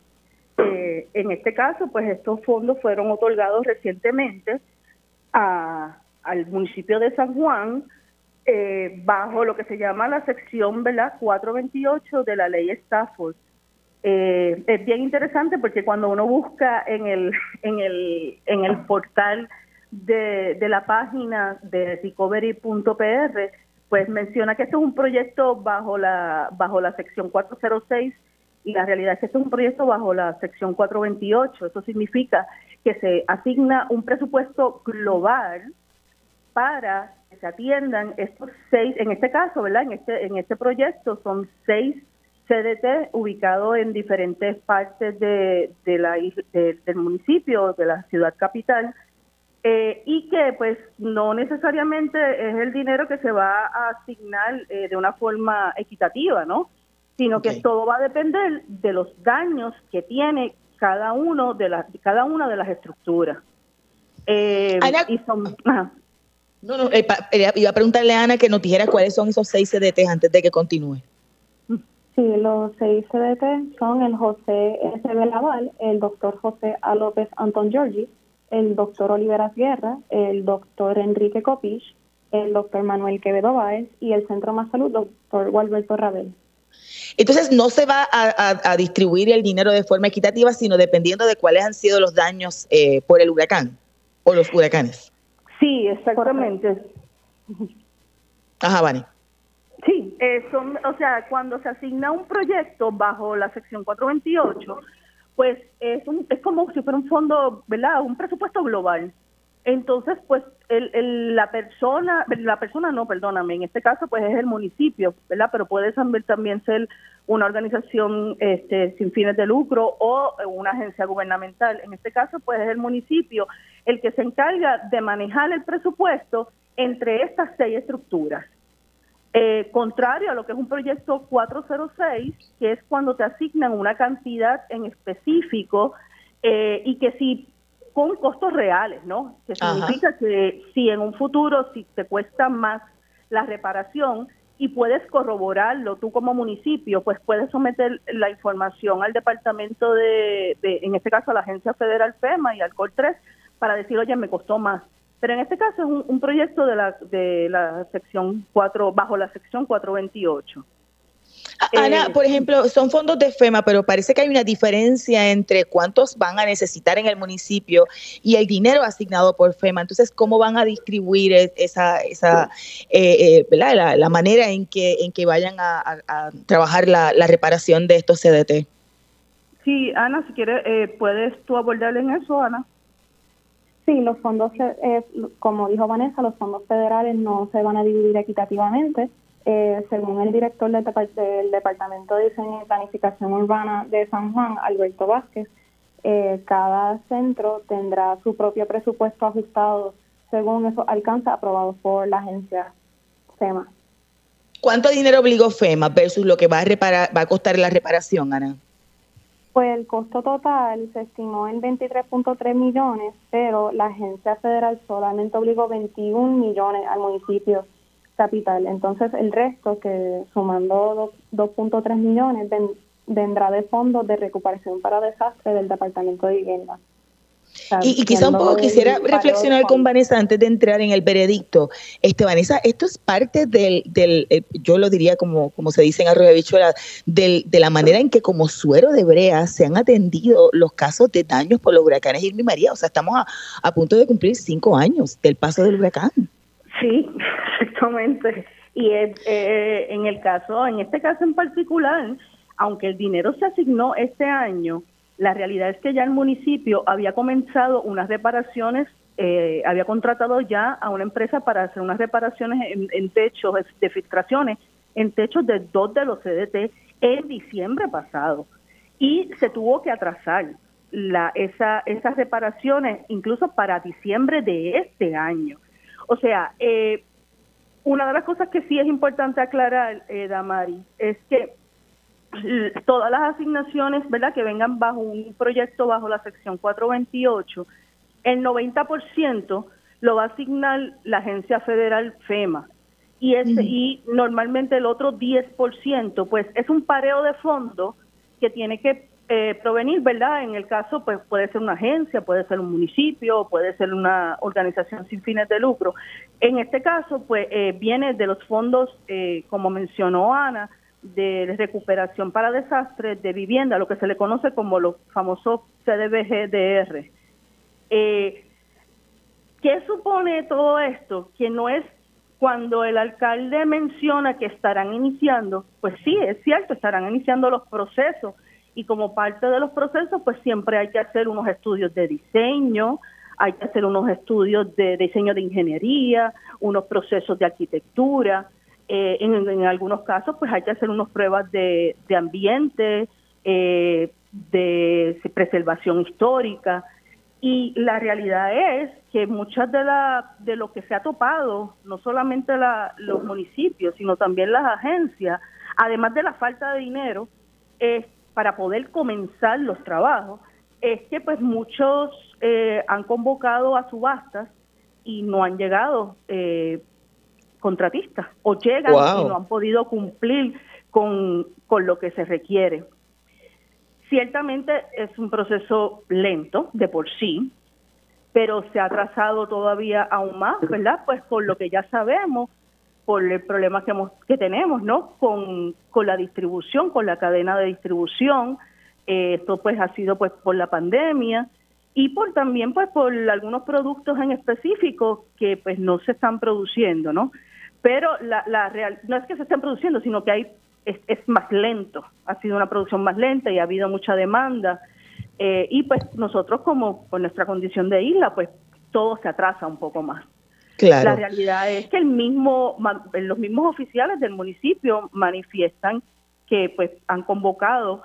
Eh, en este caso, pues estos fondos fueron otorgados recientemente al municipio de San Juan eh, bajo lo que se llama la sección ¿verdad? 428 de la ley Stafford. Eh, es bien interesante porque cuando uno busca en el, [LAUGHS] en el, en el portal de, de la página de recovery.pr, pues menciona que este es un proyecto bajo la, bajo la sección 406 y la realidad es que este es un proyecto bajo la sección 428. Eso significa que se asigna un presupuesto global para que se atiendan estos seis, en este caso, ¿verdad? En este, en este proyecto son seis CDT ubicados en diferentes partes de, la, del municipio, de la ciudad capital, eh, y que pues no necesariamente es el dinero que se va a asignar eh, de una forma equitativa, ¿no? Sino que todo va a depender de los daños que tiene cada uno de las cada una de las estructuras. Eh, y son, no, no, eh, eh, iba a preguntarle a Ana que nos dijera cuáles son esos seis CDT antes de que continúe. Sí, los seis CDT son el José S. Laval, el doctor José A. López Anton Giorgi, el doctor Olivera Guerra, el doctor Enrique Copich, el doctor Manuel Quevedo Báez y el Centro Más Salud, doctor Gualberto Rabel. Entonces, no se va a, distribuir el dinero de forma equitativa, sino dependiendo de cuáles han sido los daños eh, por el huracán o los huracanes. Sí, exactamente. Ajá, Vani. Sí, eh, son, o sea, cuando se asigna un proyecto bajo la sección 428, pues es, un, es como si fuera un fondo, ¿verdad? Un presupuesto global. Entonces, pues el, la persona, la persona no, perdóname, en este caso pues es el municipio, ¿verdad? Pero puede también ser una organización este, sin fines de lucro o una agencia gubernamental. En este caso pues es el municipio el que se encarga de manejar el presupuesto entre estas seis estructuras. Eh, contrario a lo que es un proyecto 406, que es cuando te asignan una cantidad en específico eh, y que si con costos reales, ¿no? Que significa que si en un futuro, si te cuesta más la reparación y puedes corroborarlo tú como municipio, pues puedes someter la información al departamento de, en este caso a la Agencia Federal FEMA y al COR 3 para decir, oye, me costó más. Pero en este caso es un, proyecto de la, de la sección 4, bajo la sección 428. Ana, eh, por ejemplo, son fondos de FEMA, pero parece que hay una diferencia entre cuántos van a necesitar en el municipio y el dinero asignado por FEMA. Entonces, ¿cómo van a distribuir e-, esa, esa eh, eh, La, manera en que, en que vayan a, trabajar la, reparación de estos CDT? Sí, Ana, si quieres, ¿puedes tú abordar en eso, Ana? Sí, los fondos, como dijo Vanessa, los fondos federales no se van a dividir equitativamente eh, según el director del, Departamento de Diseño y Planificación Urbana de San Juan, Alberto Vázquez, eh, cada centro tendrá su propio presupuesto ajustado según esos alcances aprobados por la agencia FEMA. ¿Cuánto dinero obligó FEMA versus lo que va a, reparar, va a costar la reparación, Ana? Pues el costo total se estimó en 23.3 millones, pero la agencia federal solamente obligó 21 millones al municipio capital. Entonces el resto, que sumando 2.3 millones, vendrá de fondos de recuperación para desastre del Departamento de Vivienda. y, quizá un poco quisiera reflexionar con Vanessa antes de entrar en el veredicto. Este, Vanessa, esto es parte del, del eh, yo lo diría como, como se dice en Arroyo de del, de la manera en que como suero de brea se han atendido los casos de daños por los huracanes Irma y María. O sea, estamos a, a punto de cumplir cinco años del paso del huracán. Sí, [LAUGHS] exactamente. Y eh, en el caso, en este caso en particular, aunque el dinero se asignó este año, la realidad es que ya el municipio había comenzado unas reparaciones, eh, había contratado ya a una empresa para hacer unas reparaciones en, techos de filtraciones, en techos de dos de los CDT en diciembre pasado. Y se tuvo que atrasar la, esa, esas reparaciones incluso para diciembre de este año. O sea, eh, una de las cosas que sí es importante aclarar, eh, Damari, es que todas las asignaciones, ¿verdad?, que vengan bajo un proyecto bajo la sección 428, el 90% lo va a asignar la agencia federal FEMA. Y, ese, y normalmente el otro 10%, pues es un pareo de fondos que tiene que eh, provenir, ¿verdad? En el caso, pues puede ser una agencia, puede ser un municipio, puede ser una organización sin fines de lucro. En este caso, pues eh, viene de los fondos, eh, como mencionó Ana, de recuperación para desastres de vivienda, lo que se le conoce como los famosos CDBGDR. Eh, ¿Qué supone todo esto? Que no es cuando el alcalde menciona que estarán iniciando, pues sí, es cierto, estarán iniciando los procesos y como parte de los procesos, pues siempre hay que hacer unos estudios de diseño, hay que hacer unos estudios de diseño de ingeniería, unos procesos de arquitectura. Eh, en, algunos casos, pues hay que hacer unas pruebas de, ambiente, eh, de preservación histórica. Y la realidad es que muchas de, la, de lo que se ha topado, no solamente los municipios, sino también las agencias, además de la falta de dinero, es para poder comenzar los trabajos es que pues muchos eh, han convocado a subastas y no han llegado eh, contratistas o llegan y no han podido cumplir con, con lo que se requiere. Ciertamente es un proceso lento de por sí, pero se ha atrasado todavía aún más, ¿verdad? Pues por lo que ya sabemos, por el problema que, hemos, que tenemos, ¿no? Con, con la distribución, con la cadena de distribución. Eh, esto pues ha sido pues por la pandemia y por también pues por algunos productos en específico que pues no se están produciendo, ¿no? Pero la, la real, no es que se estén produciendo, sino que hay es, es más lento, ha sido una producción más lenta y ha habido mucha demanda. Eh, y pues nosotros como por nuestra condición de isla, pues todo se atrasa un poco más. La realidad es que el mismo, los mismos oficiales del municipio manifiestan que pues han convocado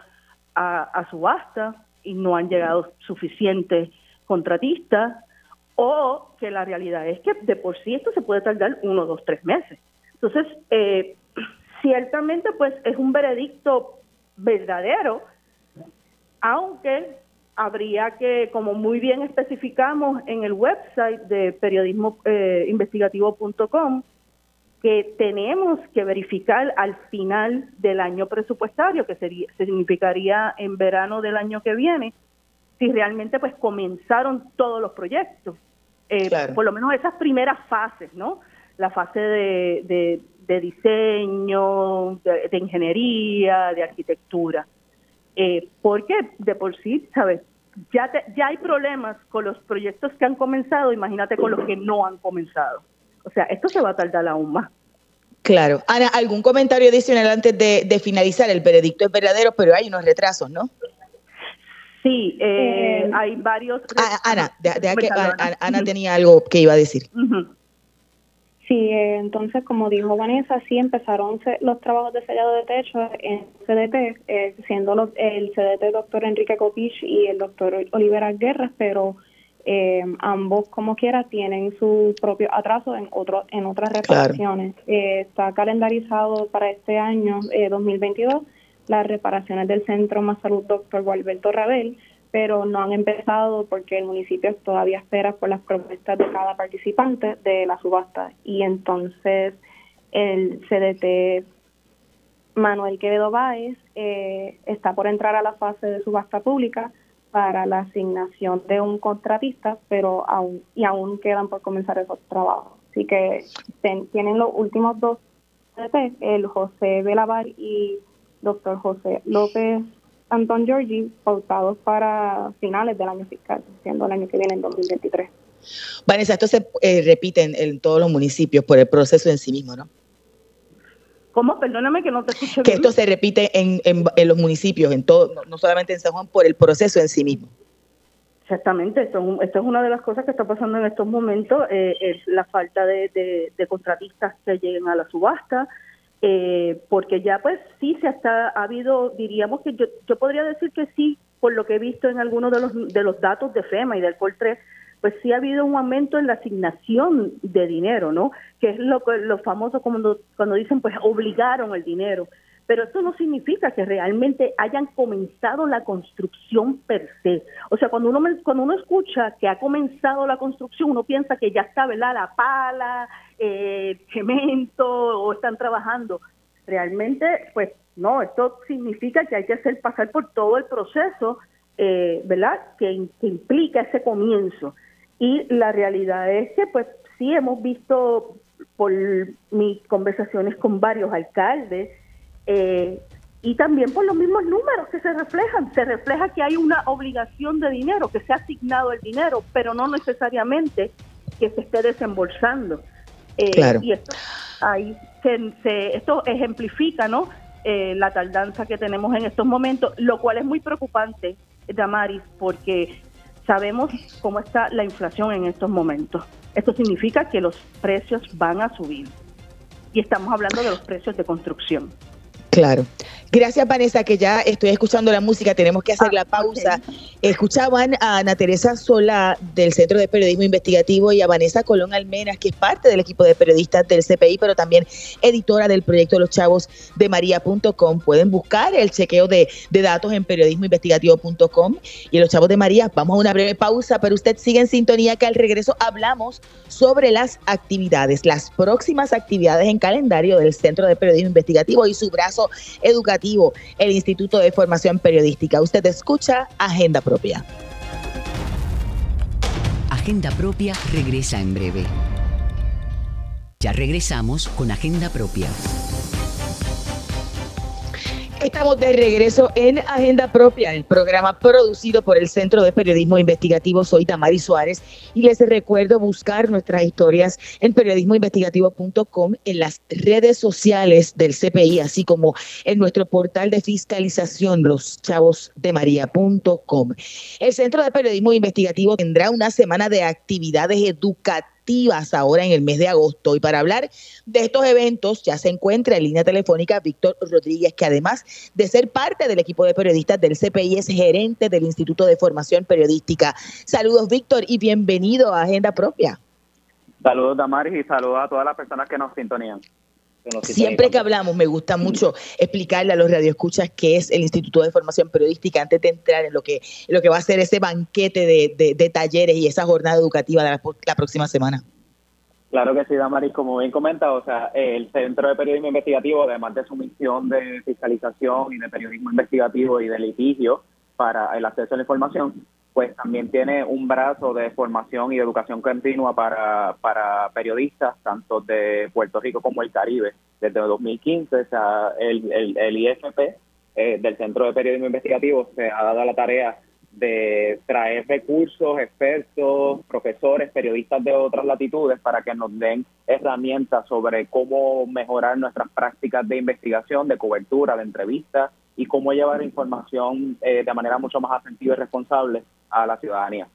a, subasta y no han llegado suficientes contratistas o que la realidad es que de por sí esto se puede tardar uno, dos, tres meses. Entonces, eh, ciertamente pues es un veredicto verdadero, aunque habría que, como muy bien especificamos en el website de periodismoinvestigativo.com, eh, que tenemos que verificar al final del año presupuestario, que sería, significaría en verano del año que viene, si realmente pues comenzaron todos los proyectos. Eh, por lo menos esas primeras fases, ¿no? La fase de, de diseño, de, ingeniería, de arquitectura. Eh, porque de por sí, ¿sabes? Ya, ya hay problemas con los proyectos que han comenzado, imagínate con los que no han comenzado. O sea, esto se va a tardar aún más. Claro. Ana, ¿algún comentario adicional antes de, finalizar? El veredicto es verdadero, pero hay unos retrasos, ¿no? Sí, eh, eh, hay varios. Ah, Ana, que, Ana, tenía algo que iba a decir. Sí, eh, entonces, como dijo Vanessa, sí empezaron los trabajos de sellado de techo en CDT, siendo el CDT doctor Enrique Copich y el doctor Olivera Guerra, pero eh, ambos como quiera tienen su propio atraso en otro, en otras reparaciones. Eh, está calendarizado para este año 2022 eh, las reparaciones del Centro Más Salud Doctor Gualberto Rabel, pero no han empezado porque el municipio todavía espera por las propuestas de cada participante de la subasta y entonces el CDT Manuel Quevedo Báez está por entrar a la fase de subasta pública para la asignación de un contratista, pero aún y aún quedan por comenzar esos trabajos. Así que tienen los últimos dos el José Belavar y doctor José López Antón Giorgi, pautados para finales del año fiscal, siendo el año que viene, en 2023. Vanessa, esto se eh, repite en todos los municipios por el proceso en sí mismo, ¿no? ¿Cómo? Perdóname que no te escucho Que esto se repite en, en, los municipios, en todo, no, solamente en San Juan, por el proceso en sí mismo. Exactamente, esto, esto es una de las cosas que está pasando en estos momentos, eh, es la falta de, de, contratistas que lleguen a la subasta, eh, porque ya pues sí se ha habido, diríamos que yo, yo podría decir que sí, por lo que he visto en algunos de los, de los datos de FEMA y del POL 3, pues sí ha habido un aumento en la asignación de dinero, ¿no? Que es lo, lo famoso cuando, cuando dicen, pues obligaron el dinero. Pero eso no significa que realmente hayan comenzado la construcción per se. O sea, cuando uno, cuando uno escucha que ha comenzado la construcción, uno piensa que ya está, ¿verdad? La pala, eh, cemento, o están trabajando. Realmente, pues no, esto significa que hay que hacer pasar por todo el proceso, eh, ¿verdad? que implica ese comienzo. Y la realidad es que, pues, sí hemos visto por mis conversaciones con varios alcaldes eh, y también por los mismos números que se reflejan. Se refleja que hay una obligación de dinero, que se ha asignado el dinero, pero no necesariamente que se esté desembolsando. Eh, claro. Y esto, ahí se, esto ejemplifica ¿no? Eh, la tardanza que tenemos en estos momentos, lo cual es muy preocupante, Damaris, porque sabemos cómo está la inflación en estos momentos. Esto significa que los precios van a subir. Y estamos hablando de los precios de construcción. Claro. Gracias, Vanessa, que ya estoy escuchando la música, tenemos que hacer ah, la pausa. Escuchaban a Ana Teresa Sola del Centro de Periodismo Investigativo y a Vanessa Colón Almenas, que es parte del equipo de periodistas del CPI, pero también editora del proyecto Los Chavos de María.com. Pueden buscar el chequeo de, de datos en periodismoinvestigativo.com y en Los Chavos de María. Vamos a una breve pausa, pero usted sigue en sintonía que al regreso hablamos sobre las actividades, las próximas actividades en calendario del Centro de Periodismo Investigativo y su brazo educativo, el Instituto de Formación Periodística. Usted escucha Agenda Propia. Agenda Propia regresa en breve. Ya regresamos con Agenda Propia. Estamos de regreso en Agenda Propia, el programa producido por el Centro de Periodismo Investigativo. Soy Tamari Suárez y les recuerdo buscar nuestras historias en periodismoinvestigativo.com, en las redes sociales del CPI, así como en nuestro portal de fiscalización, loschavosdemaria.com. El Centro de Periodismo Investigativo tendrá una semana de actividades educativas ahora en el mes de agosto. Y para hablar de estos eventos ya se encuentra en línea telefónica Víctor Rodríguez, que además de ser parte del equipo de periodistas del CPI es gerente del Instituto de Formación Periodística. Saludos Víctor y bienvenido a Agenda Propia. Saludos Damaris y saludos a todas las personas que nos sintonían. Siempre que hablamos, me gusta mucho explicarle a los radioescuchas qué es el Instituto de Formación Periodística antes de entrar en lo que, lo que va a ser ese banquete de, talleres y esa jornada educativa de la, próxima semana. Claro que sí, Damaris, como bien comenta, o sea, el Centro de Periodismo Investigativo, además de su misión de fiscalización y de periodismo investigativo y de litigio para el acceso a la información, pues también tiene un brazo de formación y educación continua para, para periodistas, tanto de Puerto Rico como el Caribe. Desde 2015, o sea, el, el, el IFP eh, del Centro de Periodismo Investigativo se ha dado la tarea de traer recursos, expertos, profesores, periodistas de otras latitudes para que nos den herramientas sobre cómo mejorar nuestras prácticas de investigación, de cobertura, de entrevistas y cómo llevar información eh, de manera mucho más asentiva y responsable a la ciudadanía.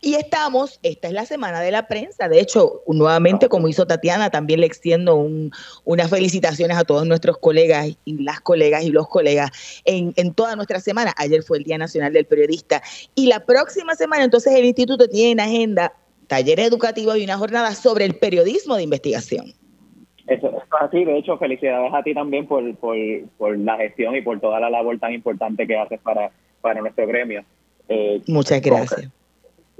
Y estamos, esta es la semana de la prensa, de hecho, nuevamente como hizo Tatiana, también le extiendo un, unas felicitaciones a todos nuestros colegas y las colegas y los colegas en, en toda nuestra semana. Ayer fue el Día Nacional del Periodista y la próxima semana entonces el instituto tiene en agenda talleres educativos y una jornada sobre el periodismo de investigación. Eso, es así, de hecho, felicidades a ti también por, por, por, la gestión y por toda la labor tan importante que haces para, para nuestro gremio. Eh, Muchas gracias.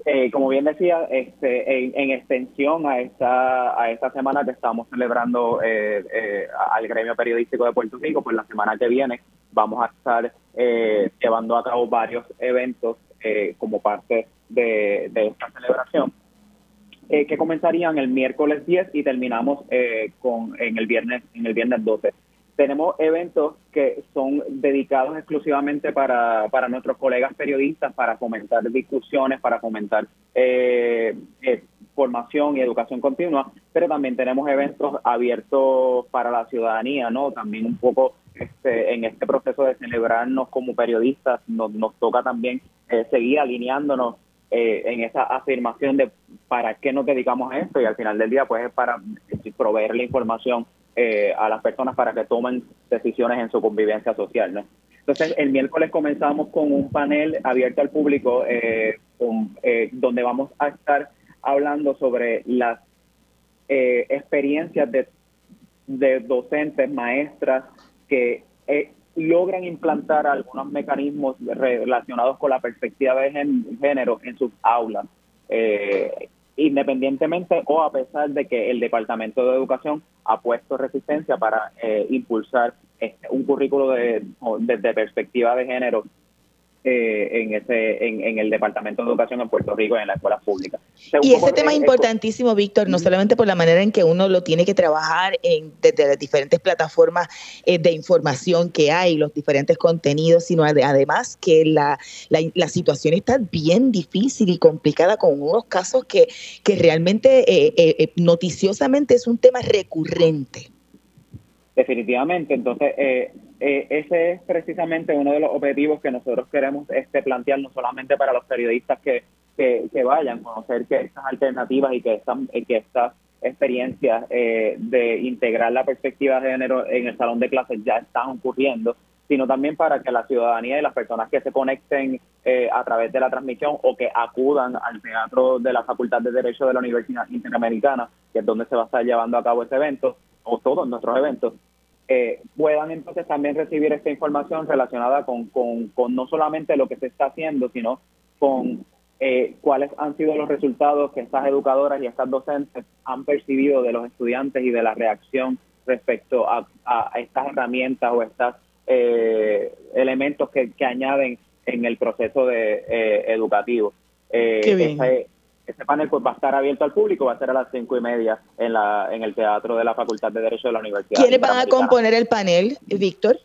Eh, como bien decía, este, en, extensión a esta, a esta semana que estamos celebrando eh, eh, al gremio periodístico de Puerto Rico, pues la semana que viene vamos a estar llevando a cabo varios eventos como parte de, de esta celebración. que comenzarían el miércoles 10 y terminamos con en el viernes en el viernes 12 tenemos eventos que son dedicados exclusivamente para, para nuestros colegas periodistas, para fomentar discusiones, para fomentar eh, eh, formación y educación continua, pero también tenemos eventos abiertos para la ciudadanía, ¿no? También un poco este, en este proceso de celebrarnos como periodistas, nos, nos toca también eh, seguir alineándonos en esa afirmación de para qué nos dedicamos a esto y al final del día pues es para proveer la información eh, a las personas para que tomen decisiones en su convivencia social. ¿no? Entonces, el miércoles comenzamos con un panel abierto al público eh, eh, donde vamos a estar hablando sobre las experiencias de, de, docentes, maestras que logran implantar algunos mecanismos relacionados con la perspectiva de género en sus aulas independientemente o a pesar de que el Departamento de Educación ha puesto resistencia para eh, impulsar este, un currículo de, de, perspectiva de género eh, en ese en, el Departamento de Educación en Puerto Rico y en las escuelas públicas. y ese tema es importantísimo, Víctor, no solamente por la manera en que uno lo tiene que trabajar en, desde las diferentes plataformas eh, de información que hay, los diferentes contenidos, sino además que la, la, situación está bien difícil y complicada con unos casos que, que realmente eh, noticiosamente es un tema recurrente. Definitivamente, entonces eh, eh, ese es precisamente uno de los objetivos que nosotros queremos este, plantear, no solamente para los periodistas que, que, vayan, conocer que estas alternativas y que, están, que estas experiencias eh, de integrar la perspectiva de género en el salón de clases ya están ocurriendo, sino también para que la ciudadanía y las personas que se conecten a través de la transmisión o que acudan al teatro de la Facultad de Derecho de la Universidad Interamericana, que es donde se va a estar llevando a cabo ese evento, o todos nuestros eventos, eh, puedan entonces también recibir esta información relacionada con, con, no solamente lo que se está haciendo, sino con eh, cuáles han sido los resultados que estas educadoras y estas docentes han percibido de los estudiantes y de la reacción respecto a, estas herramientas o estos eh, elementos que, que, añaden en el proceso de educativo. Qué bien. Este panel pues, va a estar abierto al público, va a ser a las cinco y media en, la, en el Teatro de la Facultad de Derecho de la Universidad. ¿Quiénes van a componer el panel, Víctor?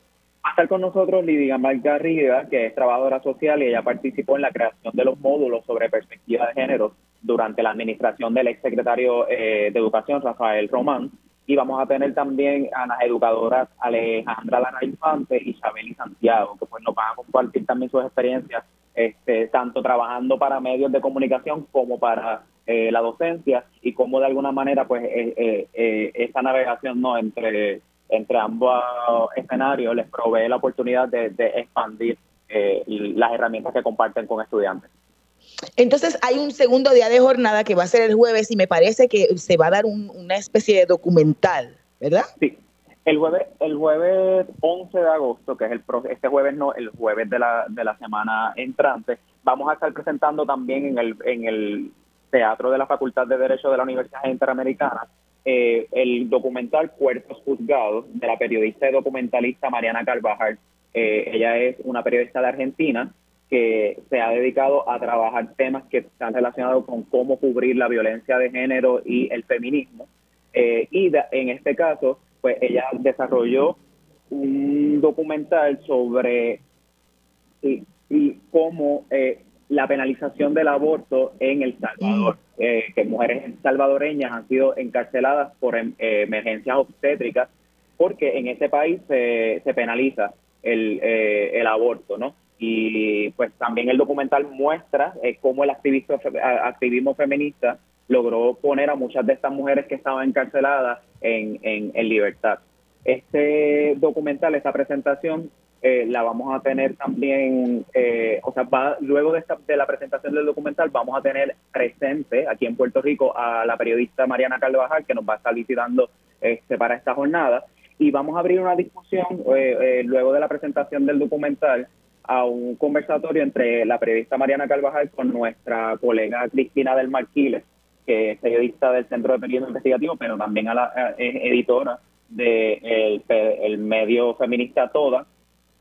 Va a estar con nosotros Lidia Margarida, que es trabajadora social y ella participó en la creación de los módulos sobre perspectiva de género durante la administración del exsecretario eh, de Educación, Rafael Román. Y vamos a tener también a las educadoras Alejandra Lara Infante y Isabel y Santiago, que pues nos van a compartir también sus experiencias este, tanto trabajando para medios de comunicación como para eh, la docencia y cómo de alguna manera pues eh, eh, eh, esta navegación no entre entre ambos escenarios les provee la oportunidad de, expandir las herramientas que comparten con estudiantes. Entonces hay un segundo día de jornada que va a ser el jueves y me parece que se va a dar una especie de documental, ¿verdad? Sí, el jueves, el jueves 11 de agosto, que es el este jueves no, el jueves de la, de la semana entrante, vamos a estar presentando también en el, en el Teatro de la Facultad de Derecho de la Universidad Interamericana eh, el documental Cuerpos Juzgados de la periodista y documentalista Mariana Carvajal. Eh, ella es una periodista de Argentina que se ha dedicado a trabajar temas que están relacionados con cómo cubrir la violencia de género y el feminismo. Eh, y en este caso, pues ella desarrolló un documental sobre y, cómo eh, la penalización del aborto en El Salvador, eh, que mujeres salvadoreñas han sido encarceladas por em, emergencias obstétricas, porque en ese país se, se penaliza el, el aborto, ¿no? y pues también el documental muestra eh, cómo el activismo feminista logró poner a muchas de estas mujeres que estaban encarceladas en, en, libertad. Este documental, esta presentación, eh, la vamos a tener también, eh, o sea, va, luego de, esta, de la presentación del documental vamos a tener presente aquí en Puerto Rico a la periodista Mariana Carvajal que nos va a estar visitando este, para esta jornada y vamos a abrir una discusión luego de la presentación del documental a un conversatorio entre la periodista Mariana Carvajal con nuestra colega Cristina del Marquiles, que es periodista del Centro de Periodismo Investigativo, pero también a la, es editora del de el medio feminista Toda,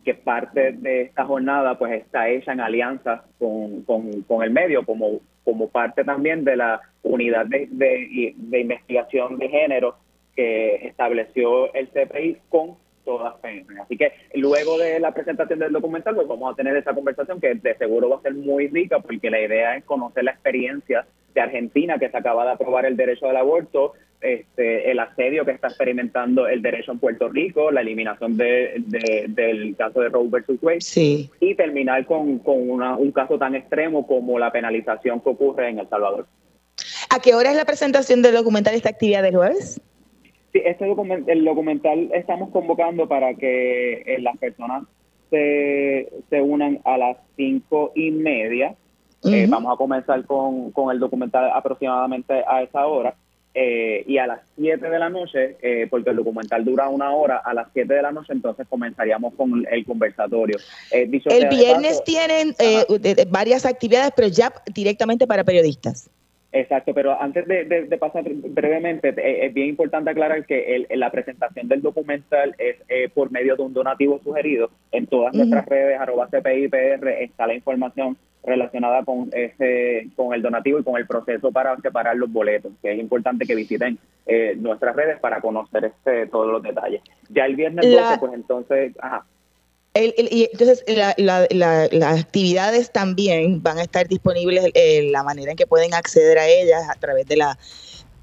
que parte de esta jornada pues está hecha en alianza con, con, el medio, como, como parte también de la unidad de, de investigación de género que estableció el CPI con todas Así que luego de la presentación del documental, pues vamos a tener esa conversación que de seguro va a ser muy rica porque la idea es conocer la experiencia de Argentina que se acaba de aprobar el derecho al aborto, este, el asedio que está experimentando el derecho en Puerto Rico, la eliminación de, del caso de Roe versus Wade y terminar con, con un caso tan extremo como la penalización que ocurre en El Salvador. ¿A qué hora es la presentación del documental esta actividad del jueves? Este el documental estamos convocando para que eh, las personas se, se, unan a las cinco y media. Eh, vamos a comenzar con, con, el documental aproximadamente a esa hora. Eh, y a las 7 de la noche, porque el documental dura una hora, a las 7 de la noche entonces comenzaríamos con el conversatorio. el viernes tienen varias actividades, pero ya directamente para periodistas. Exacto, pero antes de, pasar brevemente, eh, es bien importante aclarar que la presentación del documental es eh, por medio de un donativo sugerido. En todas nuestras redes, arroba CPIPR, está la información relacionada con ese, con el donativo y con el proceso para separar los boletos, que es importante que visiten eh, nuestras redes para conocer este, todos los detalles. Ya el viernes 12, pues entonces, ajá y entonces las actividades también van a estar disponibles, eh, la manera en que pueden acceder a ellas a través de la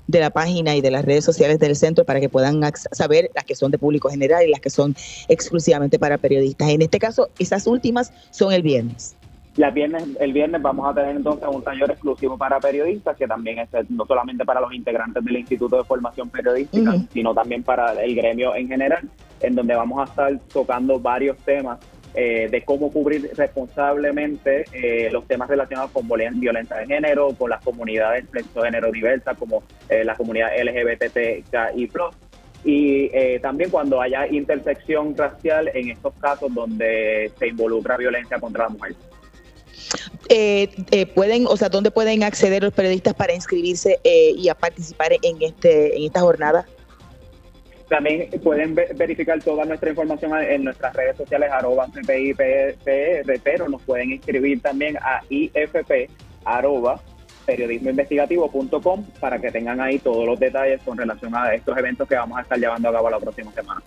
de la página y de las redes sociales del centro para que puedan saber las que son de público general y las que son exclusivamente para periodistas. En este caso, esas últimas son el viernes. viernes, el viernes vamos a tener entonces un taller exclusivo para periodistas, que también es no solamente para los integrantes del Instituto de Formación Periodística, sino también para el gremio en general en donde vamos a estar tocando varios temas eh, de cómo cubrir responsablemente eh, los temas relacionados con violencia de género, con las comunidades de género diversas, como eh, la comunidad LGBTQI+, y también cuando haya intersección racial en estos casos donde se involucra violencia contra la mujer. pueden, o sea, ¿dónde pueden acceder los periodistas para inscribirse y a participar en este en esta jornada? También pueden verificar toda nuestra información en nuestras redes sociales, arroba pero nos pueden inscribir también a IFP, arroba periodismoinvestigativo.com para que tengan ahí todos los detalles con relación a estos eventos que vamos a estar llevando a cabo la próxima semana.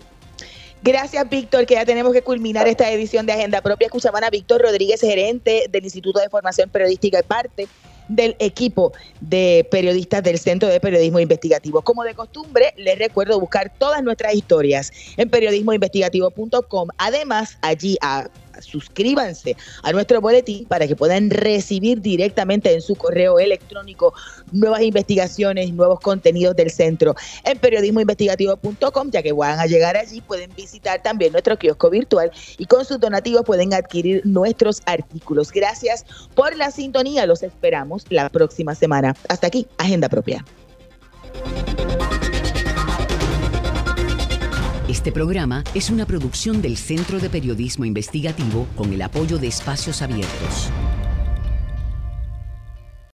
Gracias, Víctor, que ya tenemos que culminar esta edición de Agenda Propia. Escuchaban a Víctor Rodríguez, gerente del Instituto de Formación Periodística y parte del equipo de periodistas del Centro de Periodismo Investigativo. Como de costumbre, les recuerdo buscar todas nuestras historias en periodismoinvestigativo.com. Además, allí a suscríbanse a nuestro boletín para que puedan recibir directamente en su correo electrónico nuevas investigaciones, nuevos contenidos del centro en periodismoinvestigativo.com, ya que van a llegar allí, pueden visitar también nuestro kiosco virtual y con sus donativos pueden adquirir nuestros artículos. Gracias por la sintonía, los esperamos la próxima semana. Hasta aquí, Agenda Propia. Este programa es una producción del Centro de Periodismo Investigativo con el apoyo de Espacios Abiertos.